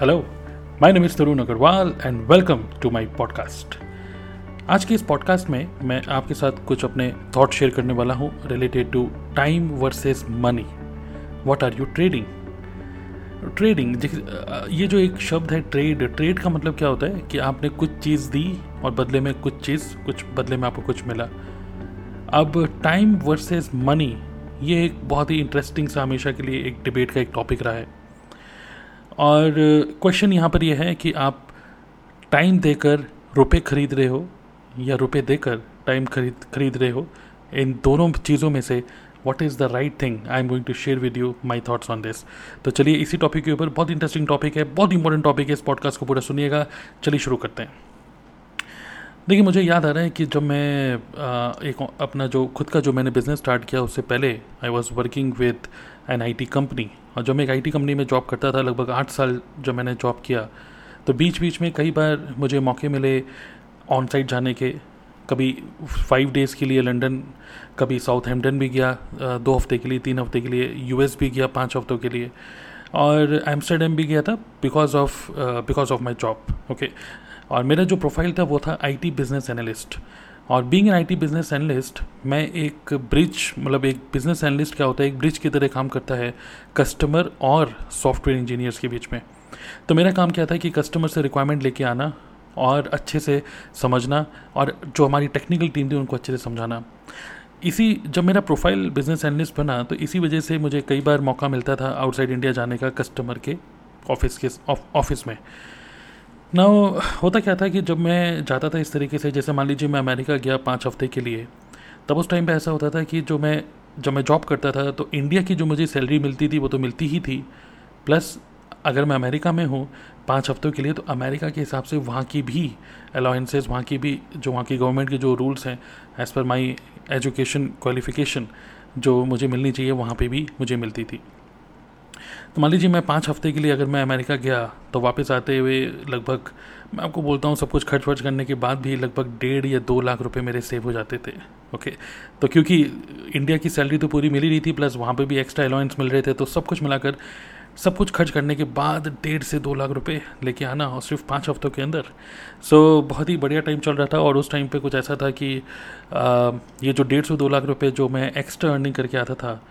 Hello my name is Tarun Agarwal and welcome to my podcast आज के इस podcast में मैं आपके साथ कुछ अपने थॉट शेयर करने वाला हूँ related to time versus money what are you trading trading ये जो एक शब्द है ट्रेड ट्रेड का मतलब क्या होता है कि आपने कुछ चीज़ दी और बदले में कुछ चीज़, कुछ बदले में आपको कुछ मिला। अब टाइम वर्सेस मनी ये एक बहुत ही इंटरेस्टिंग सा हमेशा के लिए एक डिबेट का एक टॉपिक रहा है। और क्वेश्चन यहाँ पर यह है कि आप टाइम देकर रुपए खरीद रहे हो या रुपए देकर टाइम खरीद खरीद रहे हो, इन दोनों चीज़ों में से what is the right thing I am going to share with you my thoughts on this तो चलिए इसी टॉपिक के ऊपर बहुत इंटरेस्टिंग टॉपिक है, बहुत इंपॉर्टेंट टॉपिक है इस पॉडकास्ट को पूरा सुनिएगा। चलिए शुरू करते हैं। देखिए मुझे याद आ रहा है कि जब मैं एक अपना जो, खुद का जो मैंने बिज़नेस स्टार्ट किया, उससे पहले I was working with an I T company और जब मैं एक आई टी कंपनी में जॉब करता था, लगभग आठ साल जब मैंने जॉब किया तो बीच बीच में कई बार मुझे मौके मिले ऑन साइट जाने के। कभी फाइव डेज़ के लिए लंदन कभी साउथ हेम्पटन भी गया दो हफ़्ते के लिए, तीन हफ़्ते के लिए यूएस भी गया पाँच हफ्तों के लिए। और एम्स्टरडेम भी गया था because of because of my job okay और मेरा जो प्रोफ़ाइल था वो था आईटी बिज़नेस एनालिस्ट और being an I T business analyst मैं एक ब्रिज मतलब एक बिज़नेस एनलिस्ट क्या होता है? एक ब्रिज की तरह काम करता है कस्टमर और सॉफ्टवेयर इंजीनियर्स के बीच में। तो मेरा काम क्या था कि कस्टमर से रिक्वायरमेंट लेके आना और अच्छे से समझना और जो हमारी टेक्निकल टीम थी उनको अच्छे से समझाना। इसी, जब मेरा प्रोफ़ाइल बिज़नेस एनालिस्ट बना तो इसी वजह से मुझे कई बार मौका मिलता था आउटसाइड इंडिया जाने का कस्टमर के ऑफ़िस के ऑफ़िस में। ना होता क्या था कि जब मैं जाता था इस तरीके से, जैसे मान लीजिए मैं अमेरिका गया पाँच हफ़्ते के लिए, तब उस टाइम पे ऐसा होता था कि जो मैं, जब मैं जॉब करता था तो इंडिया की जो मुझे सैलरी मिलती थी, वो तो मिलती ही थी। प्लस अगर मैं अमेरिका में हूँ पाँच हफ्तों के लिए तो अमेरिका के हिसाब से वहाँ की भी अलाउंसेज वहाँ की भी, जो वहाँ की गवर्नमेंट के जो रूल्स हैं as per my education qualification जो मुझे मिलनी चाहिए, वहाँ पे भी मुझे मिलती थी। तो मान लीजिए मैं पाँच हफ़्ते के लिए अगर मैं अमेरिका गया तो वापस आते हुए लगभग मैं आपको बोलता हूँ सब कुछ खर्च वर्च करने के बाद भी लगभग डेढ़ या दो लाख रुपए मेरे सेव हो जाते थे ओके तो क्योंकि इंडिया की सैलरी तो पूरी मिल रही थी प्लस वहाँ पे भी एक्स्ट्रा अलाउंस मिल रहे थे तो सब कुछ मिलाकर सब कुछ खर्च करने के बाद डेढ़ से दो लाख रुपए लेके आना और सिर्फ़ पाँच हफ्तों के अंदर। सो so, बहुत ही बढ़िया टाइम चल रहा था और उस टाइम पे कुछ ऐसा था कि आ, ये जो डेढ़ से दो लाख रुपए जो मैं एक्स्ट्रा अर्निंग करके आता था, था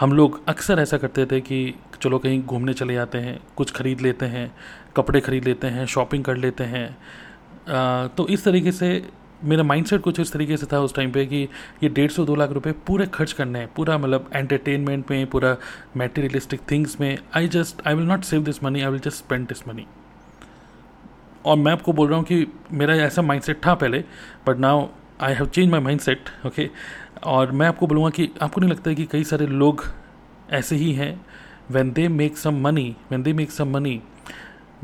हम लोग अक्सर ऐसा करते थे कि चलो कहीं घूमने चले जाते हैं कुछ ख़रीद लेते हैं कपड़े ख़रीद लेते हैं शॉपिंग कर लेते हैं। आ, तो इस तरीके से मेरा माइंडसेट कुछ इस तरीके से था उस टाइम पे कि ये डेढ़ सौ दो लाख रुपए पूरे खर्च करने हैं पूरा मतलब एंटरटेनमेंट में पूरा मेटेरियलिस्टिक थिंग्स में। I just I will not save this money I will just spend this money और मैं आपको बोल रहा हूँ कि मेरा ऐसा माइंडसेट था पहले but now I have change my mindset okay और मैं आपको बोलूँगा कि आपको नहीं लगता है कि कई सारे लोग ऐसे ही हैं? When they make some money when they make some money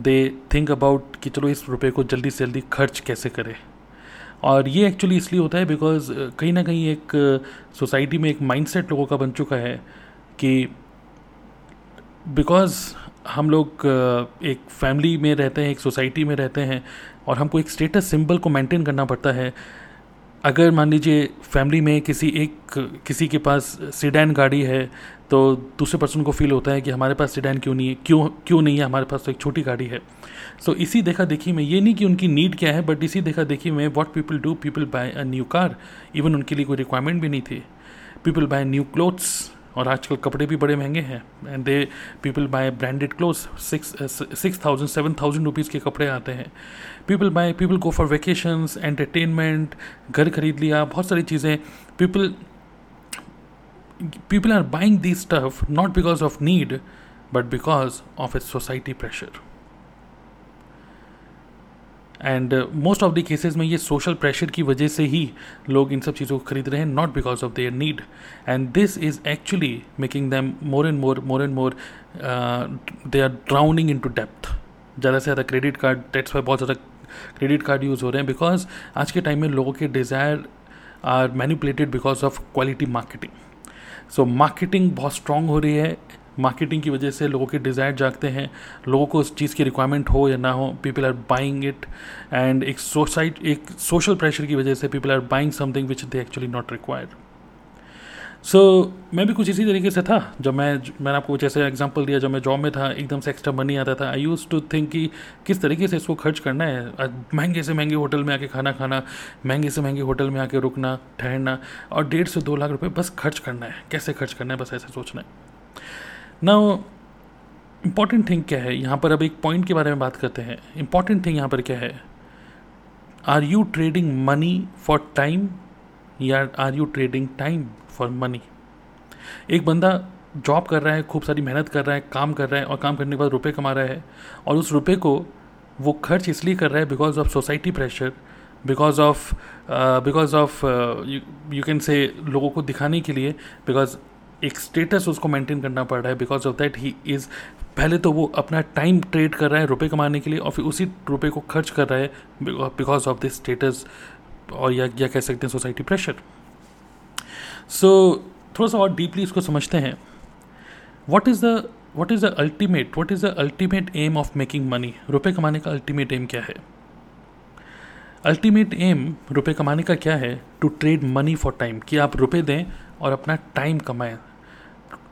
they think about कि चलो इस रुपये को जल्दी से जल्दी खर्च कैसे करें? और ये एक्चुअली इसलिए होता है बिकॉज़ कहीं ना कहीं एक सोसाइटी में एक माइंडसेट लोगों का बन चुका है कि बिकॉज़ हम लोग एक फैमिली में रहते हैं, एक सोसाइटी में रहते हैं और हमको एक स्टेटस सिंबल को मेंटेन करना पड़ता है अगर मान लीजिए फैमिली में किसी एक किसी के पास सीडैन गाड़ी है तो दूसरे पर्सन को फील होता है कि हमारे पास सीडैन क्यों नहीं है क्यों क्यों नहीं है हमारे पास तो एक छोटी गाड़ी है। सो so, इसी देखा देखी में ये नहीं कि उनकी नीड क्या है बट इसी देखा देखी में what people do people buy a new car even उनके लिए कोई रिक्वायरमेंट भी नहीं थी। पीपल बाय न्यू क्लोथ्स और आजकल कपड़े भी बड़े महँगे हैं। And they people buy branded cloth six six thousand seven thousand rupees के कपड़े आते हैं। People buy people go for vacations entertainment घर खरीद लिया, बहुत सारी चीज़ें। People people are buying this stuff not because of need but because of a society pressure and most of the cases में ये सोशल प्रेशर की वजह से ही लोग इन सब चीज़ों को खरीद रहे हैं not because of their need and this is actually making them more and more more and more they are drowning into depth ज़्यादा से ज़्यादा क्रेडिट कार्ड डेट्स पर बहुत ज़्यादा क्रेडिट कार्ड यूज़ हो रहे हैं बिकॉज़ आज के टाइम में लोगों के desire are manipulated because of quality marketing so marketing बहुत स्ट्रांग हो रही है मार्केटिंग की वजह से लोगों के डिज़ायर जागते हैं, लोगों को उस चीज़ की रिक्वायरमेंट हो या ना हो people are buying it and एक सोसाइट एक सोशल प्रेशर की वजह से people are buying something which they actually not required so मैं भी कुछ इसी तरीके से था, जब मैं, मैंने आपको जैसे एग्जांपल दिया, जब मैं जॉब में था, एकदम से एक्स्ट्रा मनी आता था। आई यूज़ टू थिंक कि किस तरीके से इसको खर्च करना है? महँगे से महँगे होटल में आके खाना खाना, महँगे से महँगे होटल में आके रुकना, ठहरना, और डेढ़ से दो लाख रुपए बस खर्च करना है। कैसे खर्च करना है? बस ऐसे सोचना है। ना इंपॉर्टेंट थिंग क्या है? यहाँ पर अब एक पॉइंट के बारे में बात करते हैं। इंपॉर्टेंट थिंग यहाँ पर क्या है? Are you trading money for time या are you trading time for money एक बंदा जॉब कर रहा है, खूब सारी मेहनत कर रहा है, काम कर रहा है और काम करने के बाद रुपए कमा रहा है और उस रुपए को वो खर्च इसलिए कर रहा है because of society pressure because of because of you can say लोगों को दिखाने के लिए बिकॉज़ एक स्टेटस उसको मेंटेन करना पड़ रहा है because of that he is पहले तो वो अपना टाइम ट्रेड कर रहा है रुपए कमाने के लिए और फिर उसी रुपए को खर्च कर रहा है बिकॉज़ ऑफ़ दिस स्टेटस और या, या कह सकते हैं सोसाइटी प्रेशर सो थोड़ा सा और डीपली इसको समझते हैं। What is the what is the ultimate what is the ultimate aim of making money रुपये कमाने का अल्टीमेट एम क्या है? अल्टीमेट एम रुपये कमाने का क्या है? To trade money for time कि आप रुपये दें और अपना टाइम कमाएँ।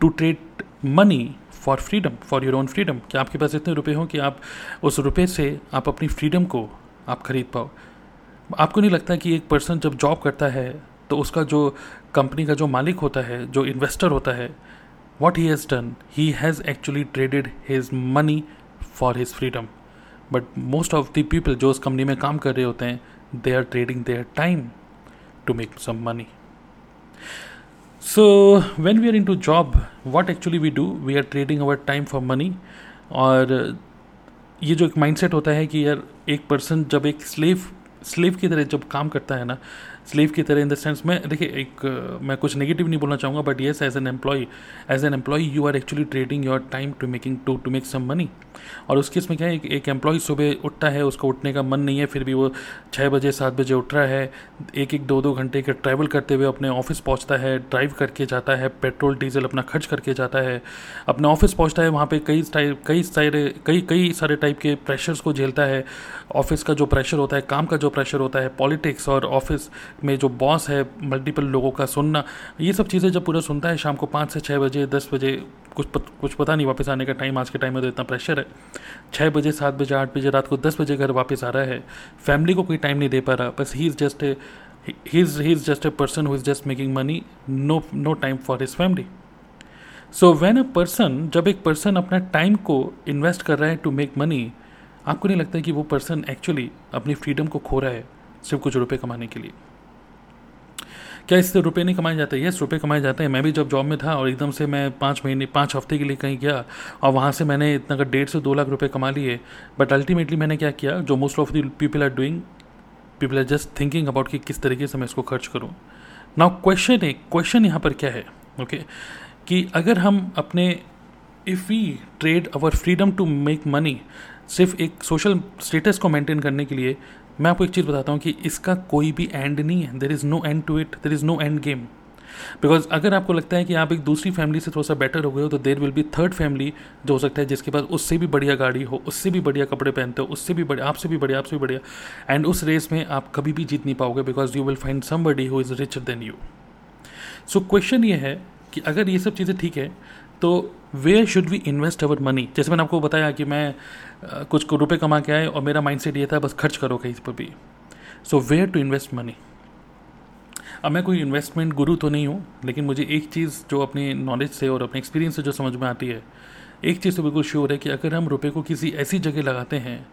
To trade money for freedom for your own freedom कि आपके पास इतने रुपए हों कि आप उस रुपये से आप अपनी फ्रीडम को आप खरीद पाओ। आपको नहीं लगता कि एक पर्सन जब जॉब करता है तो उसका जो कंपनी का जो मालिक होता है, जो इन्वेस्टर होता है what he has done he has actually traded his money for his freedom but most of the people जो उस कंपनी में काम कर रहे होते हैं they are trading their time to make some money when we are in to job what actually we do we are trading our time for money और ये जो एक माइंडसेट होता है कि यार, एक पर्सन जब एक स्लेव स्लेव की तरह जब काम करता है ना, स्लीव की तरह इन द सेंस में, देखिए, एक मैं कुछ नेगेटिव नहीं बोलना चाहूँगा but yes as an employ as an employ you are actually trading your time to making to to make some money और उसके इसमें क्या है, एक एम्प्लॉय सुबह उठता है, उसको उठने का मन नहीं है, फिर भी वो छः बजे, सात बजे उठ रहा है, एक एक, दो दो घंटे के ट्रैवल करते हुए अपने ऑफ़िस पहुँचता है ड्राइव करके जाता है पेट्रोल डीजल अपना खर्च करके जाता है, अपने ऑफ़िस पहुँचता है, वहाँ पर कई कई सारे, कई कई सारे टाइप के प्रेशर्स को झेलता है ऑफ़िस का जो प्रेशर होता है, काम का जो प्रेशर होता है पॉलिटिक्स और ऑफ़िस में जो बॉस है मल्टीपल लोगों का सुनना ये सब चीज़ें जब पूरा सुनता है शाम को पाँच से छः बजे दस बजे कुछ पत, कुछ पता नहीं वापस आने का टाइम आज के टाइम में तो इतना प्रेशर है। छः बजे सात बजे आठ बजे रात को दस बजे घर वापस आ रहा है। फैमिली को कोई टाइम नहीं दे पा रहा बस he is just he is he is just a person who is just making money no no time for his family so when a person जब एक पर्सन अपना टाइम को इन्वेस्ट कर रहा है टू मेक मनी आपको नहीं लगता कि वो पर्सन एक्चुअली अपनी फ्रीडम को खो रहा है सिर्फ़ कुछ रुपए कमाने के लिए? क्या इससे रुपए नहीं कमाए जाते? यस रुपए कमाए जाते हैं। मैं भी जब जॉब में था और एकदम से मैं पाँच महीने, पाँच हफ़्ते के लिए कहीं गया और वहाँ से मैंने इतना का डेढ़ से दो लाख रुपये कमा लिए बट अल्टीमेटली मैंने क्या किया? जो most of the people are doing people are just thinking about कि किस तरीके से मैं इसको खर्च करूँ। नाउ क्वेश्चन है क्वेश्चन यहाँ पर क्या है? Okay okay? कि अगर हम अपने if we trade our freedom to make money सिर्फ़ एक सोशल स्टेटस को मेंटेन करने के लिए मैं आपको एक चीज़ बताता हूँ कि इसका कोई भी एंड नहीं है। There is no end to it there is no end game because अगर आपको लगता है कि आप एक दूसरी फैमिली से थोड़ा सा बेटर हो गए हो तो there will be third family जो हो सकता है, जिसके पास उससे भी बढ़िया गाड़ी हो, उससे भी बढ़िया कपड़े पहनते हो, उससे भी बढ़िया, आपसे भी बढ़िया, आपसे भी बढ़िया। एंड उस रेस में आप कभी भी जीत नहीं पाओगे because you will find somebody who is richer than you so question ये है कि अगर ये सब चीज़ें ठीक है तो where should we invest our money जैसे मैंने आपको बताया कि मैं कुछ को रुपये कमा के आए और मेरा माइंडसेट ये था, बस खर्च करो कहीं पर भी। So where to invest money अब मैं कोई इन्वेस्टमेंट गुरु तो नहीं हूँ, लेकिन मुझे एक चीज़ जो अपनी नॉलेज से और अपने एक्सपीरियंस से जो समझ में आती है, एक चीज़ तो बिल्कुल श्योर है कि अगर हम रुपए को किसी ऐसी जगह लगाते हैं,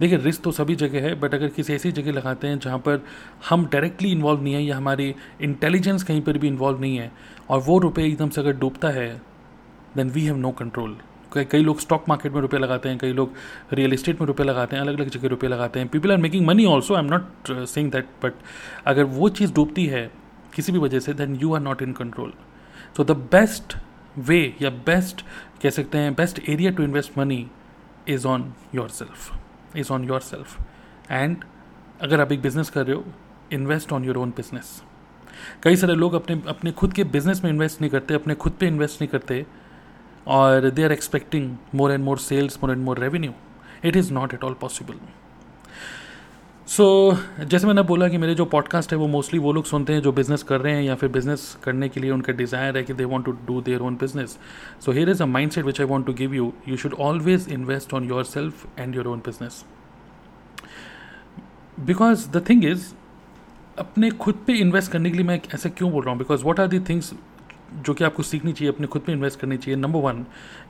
देखिए रिस्क तो सभी जगह है बट अगर किसी ऐसी जगह लगाते हैं जहाँ पर हम डायरेक्टली इन्वॉल्व नहीं है या हमारी इंटेलिजेंस कहीं पर भी इन्वॉल्व नहीं है, और वो रुपये एकदम से अगर डूबता है then we have no control कई लोग स्टॉक मार्केट में रुपये लगाते हैं, कई लोग रियल इस्टेट में रुपये लगाते हैं अलग अलग जगह रुपये लगाते हैं। People are making money also I am not saying that but अगर वो चीज़ डूबती है किसी भी वजह से then you are not in control so the best way या बेस्ट कह सकते हैं best area to invest money is on yourself is on yourself and अगर आप एक बिज़नेस कर रहे हो invest on your own business कई सारे लोग अपने अपने खुद के बिज़नेस में इन्वेस्ट नहीं करते, अपने खुद पे इन्वेस्ट नहीं करते or they are expecting more and more sales, more and more revenue. It is not at all possible. So so, जैसे मैंने बोला कि मेरे जो पॉडकास्ट है वो मोस्टली वो लोग सुनते हैं जो बिज़नेस कर रहे हैं या फिर बिज़नेस करने के लिए उनका डिज़ायर है कि they want to do their own business so here is a mindset which I want to give you you should always invest on yourself and your own business because the thing is अपने खुद पे invest करने के लिए मैं ऐसा क्यों बोल रहा हूँ because what are the things जो कि आपको सीखनी चाहिए, अपने खुद पे इन्वेस्ट करनी चाहिए number one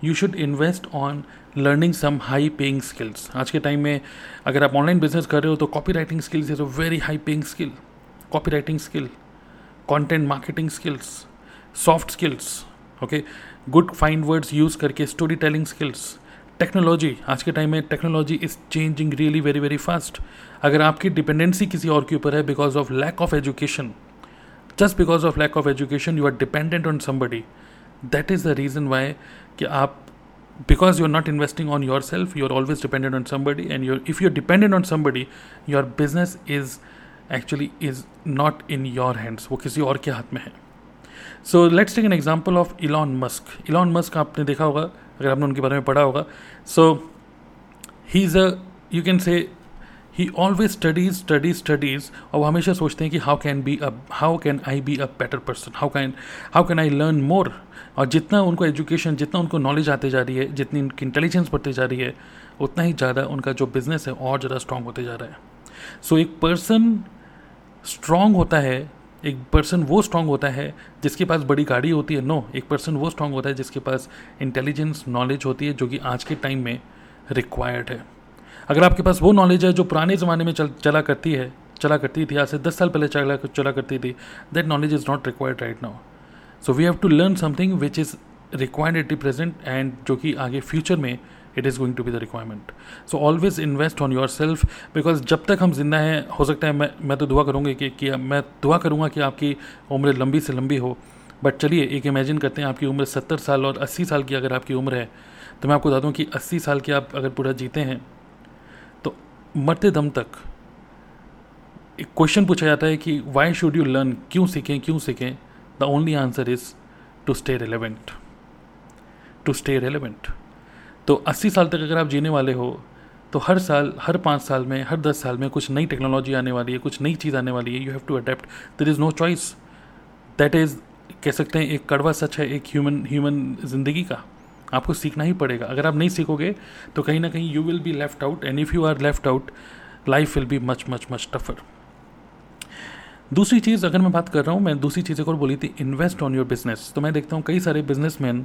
you should invest on learning some high paying skills आज के टाइम में अगर आप ऑनलाइन बिज़नेस कर रहे हो तो copywriting skills is a very high paying skill copywriting skill content marketing skills soft skills okay good fine words use करके स्टोरी टेलिंग स्किल्स टेक्नोलॉजी आज के टाइम में technology is changing really very very fast अगर आपकी dependency किसी और के ऊपर है because of lack of education just because of lack of education you are dependent on somebody that is the reason why कि आप because you are not investing on yourself you are always dependent on somebody and your if you are dependent on somebody your business is actually is not in your hands वो किसी और के हाथ में है. So let's take an example of Elon Musk Elon Musk आपने देखा होगा, अगर आपने उनके बारे में पढ़ा होगा. So he is a you can say he always studies studies studies और वो हमेशा सोचते हैं कि how can be a how can I be a better person how can how can I learn more और जितना उनको एजुकेशन जितना उनको नॉलेज आते जा रही है जितनी उनकी इंटेलिजेंस बढ़ती जा रही है उतना ही ज़्यादा उनका जो बिज़नेस है और ज़्यादा स्ट्रांग होते जा रहा है। सो so, एक पर्सन स्ट्रांग होता है एक पर्सन वो स्ट्रांग होता है जिसके पास बड़ी गाड़ी होती है। नो no, एक पर्सन वो स्ट्रांग होता है जिसके पास इंटेलिजेंस नॉलेज होती है जो कि आज के टाइम में रिक्वायर्ड है। अगर आपके पास वो नॉलेज है जो पुराने ज़माने में चल चला करती है चला करती थी आज से दस साल पहले चला चला करती थी that knowledge is not required right now so we have to learn something which is required at the present and जो कि आगे फ्यूचर में it is going to be the requirement so always invest on yourself because जब तक हम ज़िंदा हैं हो सकता है मैं मैं तो दुआ करूँगी कि, कि मैं दुआ करूँगा कि आपकी उम्र लंबी से लंबी हो बट चलिए एक इमेजिन करते हैं आपकी उम्र सत्तर साल और अस्सी साल की अगर आपकी उम्र है तो मैं आपको बता दूँ कि अस्सी साल की आप अगर पूरा जीते हैं मरते दम तक एक क्वेश्चन पूछा जाता है कि वाई शुड यू लर्न क्यों सीखें? क्यों सीखें? The only answer is to stay relevant to stay relevant तो 80 साल तक अगर आप जीने वाले हो तो हर साल, हर पाँच साल में, हर दस साल में कुछ नई टेक्नोलॉजी आने वाली है, कुछ नई चीज़ आने वाली है you have to adapt there is no choice that is कह सकते हैं, एक कड़वा सच है एक ह्यूमन ह्यूमन ज़िंदगी का. आपको सीखना ही पड़ेगा। अगर आप नहीं सीखोगे तो कहीं ना कहीं you will be left out and if you are left out life will be much much much tougher दूसरी चीज़, अगर मैं बात कर रहा हूँ, मैं दूसरी चीज़ एक और बोली थी इन्वेस्ट ऑन योर बिज़नेस तो मैं देखता हूँ कई सारे बिजनेसमैन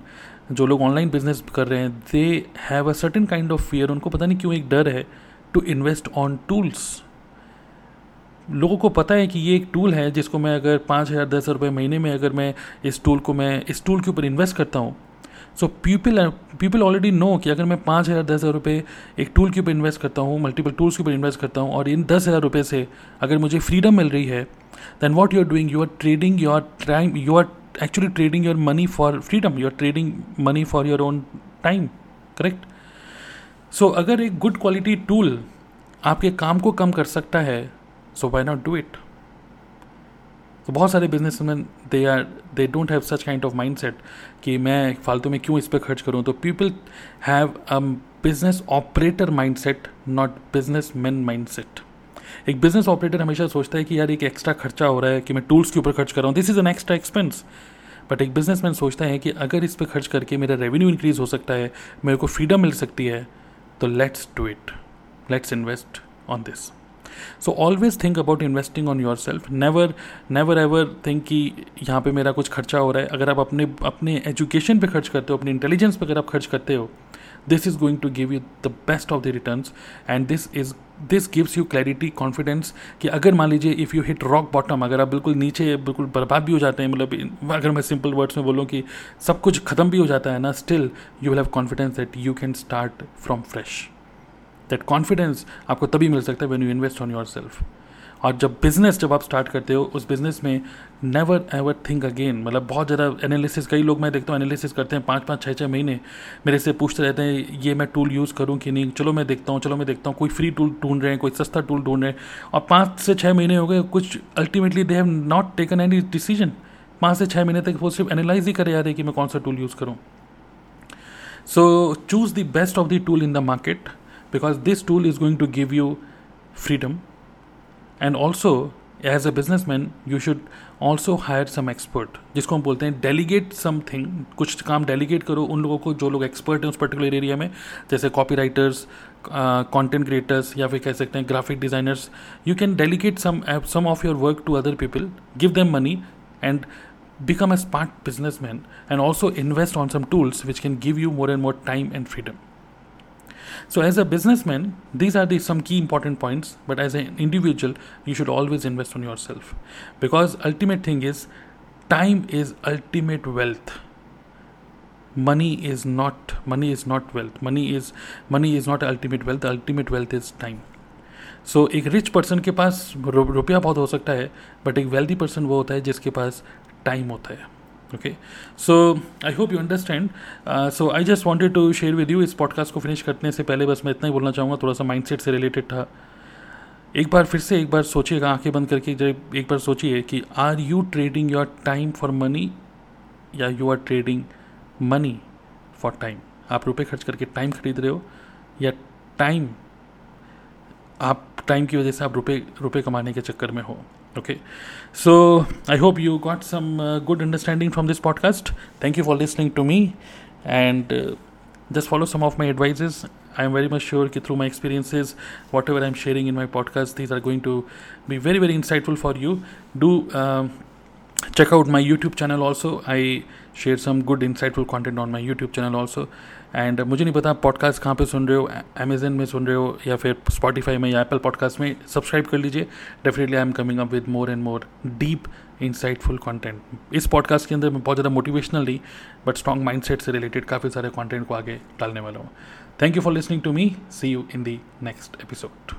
जो लोग ऑनलाइन बिज़नेस कर रहे हैं they have a certain kind of fear उनको पता नहीं क्यों एक डर है टू इन्वेस्ट ऑन टूल्स लोगों को पता है कि ये एक टूल है जिसको मैं अगर पाँच हज़ार, दस हज़ार रुपये महीने में अगर मैं इस टूल को मैं, इस टूल के ऊपर इन्वेस्ट करता हूँ so people people already know कि अगर मैं पाँच हज़ार, दस हज़ार रुपये एक टूल के ऊपर इन्वेस्ट करता हूँ मल्टीपल टूल्स के ऊपर इन्वेस्ट करता हूँ और इन दस हज़ार रुपये से अगर मुझे फ्रीडम मिल रही है then what you are doing you are trading you are time you are actually trading your money for freedom you are trading money for your own time correct so अगर एक गुड क्वालिटी टूल आपके काम को कम कर सकता है so why not do it तो बहुत सारे businessman they are they don't have such kind of mindset कि मैं फालतू में क्यों इस पर खर्च करूँ? तो people have a business operator mindset not businessman mindset एक बिज़नेस ऑपरेटर हमेशा सोचता है कि यार एक एक्स्ट्रा खर्चा हो रहा है कि मैं टूल्स के ऊपर खर्च कर रहा हूँ। This is an extra expense but एक बिजनेसमैन सोचता है कि अगर इस पर खर्च करके मेरा रेवेन्यू इंक्रीज हो सकता है, मेरे को फ्रीडम मिल सकती है तो let's do it let's invest on this so always think about investing on yourself never never ever think कि यहाँ पे मेरा कुछ खर्चा हो रहा है। अगर आप अपने अपने एजुकेशन पे खर्च करते हो, अपने इंटेलिजेंस पे अगर आप खर्च करते हो this is going to give you the best of the return and this is this gives you clarity confidence कि अगर मान लीजिए if you hit rock bottom अगर आप बिल्कुल नीचे, बिल्कुल बर्बाद भी हो जाते हैं मतलब अगर मैं सिंपल वर्ड्स में बोलूँ कि सब कुछ ख़त्म भी हो जाता है ना still you have confidence that you can start from fresh that confidence आपको तभी मिल सकता है when you invest on yourself और जब बिज़नेस जब आप स्टार्ट करते हो, उस बिज़नेस में नेवर एवर थिंक अगेन मतलब बहुत ज़्यादा एनालिसिस कई लोग मैं देखता हूँ एनालिसिस करते हैं पाँच पाँच, छः छः महीने, मेरे से पूछते रहते हैं, ये मैं टूल यूज़ करूँ कि नहीं? चलो मैं देखता हूँ, चलो मैं देखता हूँ, कोई फ्री टूल ढूंढ रहे हैं, कोई सस्ता टूल ढूंढ रहे हैं. और पाँच से छः महीने हो गए, कुछ ultimately they have not taken any decision पाँच से छः महीने तक वो सिर्फ़ एनालाइज ही करे जा रहे कि मैं कौन सा टूल यूज़ करूँ. So choose the best of the tool in the market because this tool is going to give you freedom. And also as a business man you should also hire some expert जिसको हम बोलते हैं delegate something कुछ काम delegate करो उन लोगों को जो लोग एक्सपर्ट हैं उस पर्टिकुलर एरिया में, जैसे कॉपी राइटर्स कॉन्टेंट क्रिएटर्स या फिर कह सकते हैं graphic designers you can delegate some some of your work to other people give them money and become a smart businessman, and also invest on some tools which can give you more and more time and freedom. So as a businessman these are the some key important points but as an individual you should always invest on yourself because ultimate thing is time is ultimate wealth money is not money is not wealth money is money is not ultimate wealth ultimate wealth is time so so, एक rich person के पास रुपया बहुत हो सकता है but एक wealthy person वो होता है जिसके पास टाइम होता है okay so I hope you understand so I just wanted to share with you इस पॉडकास्ट को फिनिश करने से पहले बस मैं इतना ही बोलना चाहूँगा, थोड़ा सा माइंड से रिलेटेड था। एक बार फिर से एक बार सोचिएगा, आँखें बंद करके जब एक बार सोचिए कि are you trading your time for money या you are trading money for time आप रुपए खर्च करके टाइम खरीद रहे हो या टाइम आप टाइम की वजह से आप रुपए रुपए कमाने के चक्कर में हो। Okay. So i hope you got some uh, good understanding from this podcast. Thank you for listening to me. And uh, just follow some of my advices. I am very much sure that through my experiences whatever i'm sharing in my podcast these are going to be very very insightful for you. Do uh, check out my youtube channel also. I share some good insightful content on my youtube channel also. And मुझे नहीं पता podcast कहाँ पे सुन रहे हो Amazon में सुन रहे हो या फिर स्पॉटीफाई में या एप्पल पॉडकास्ट में। सब्सक्राइब कर लीजिए। Definitely I am coming up with more and more deep insightful content इस पॉडकास्ट के अंदर मैं बहुत ज़्यादा मोटिवेशनल नहीं बट स्ट्रॉन्ग माइंडसेट से रिलेटेड काफ़ी सारे कंटेंट को आगे डालने वाला हूँ। Thank you for listening to me see you in the next episode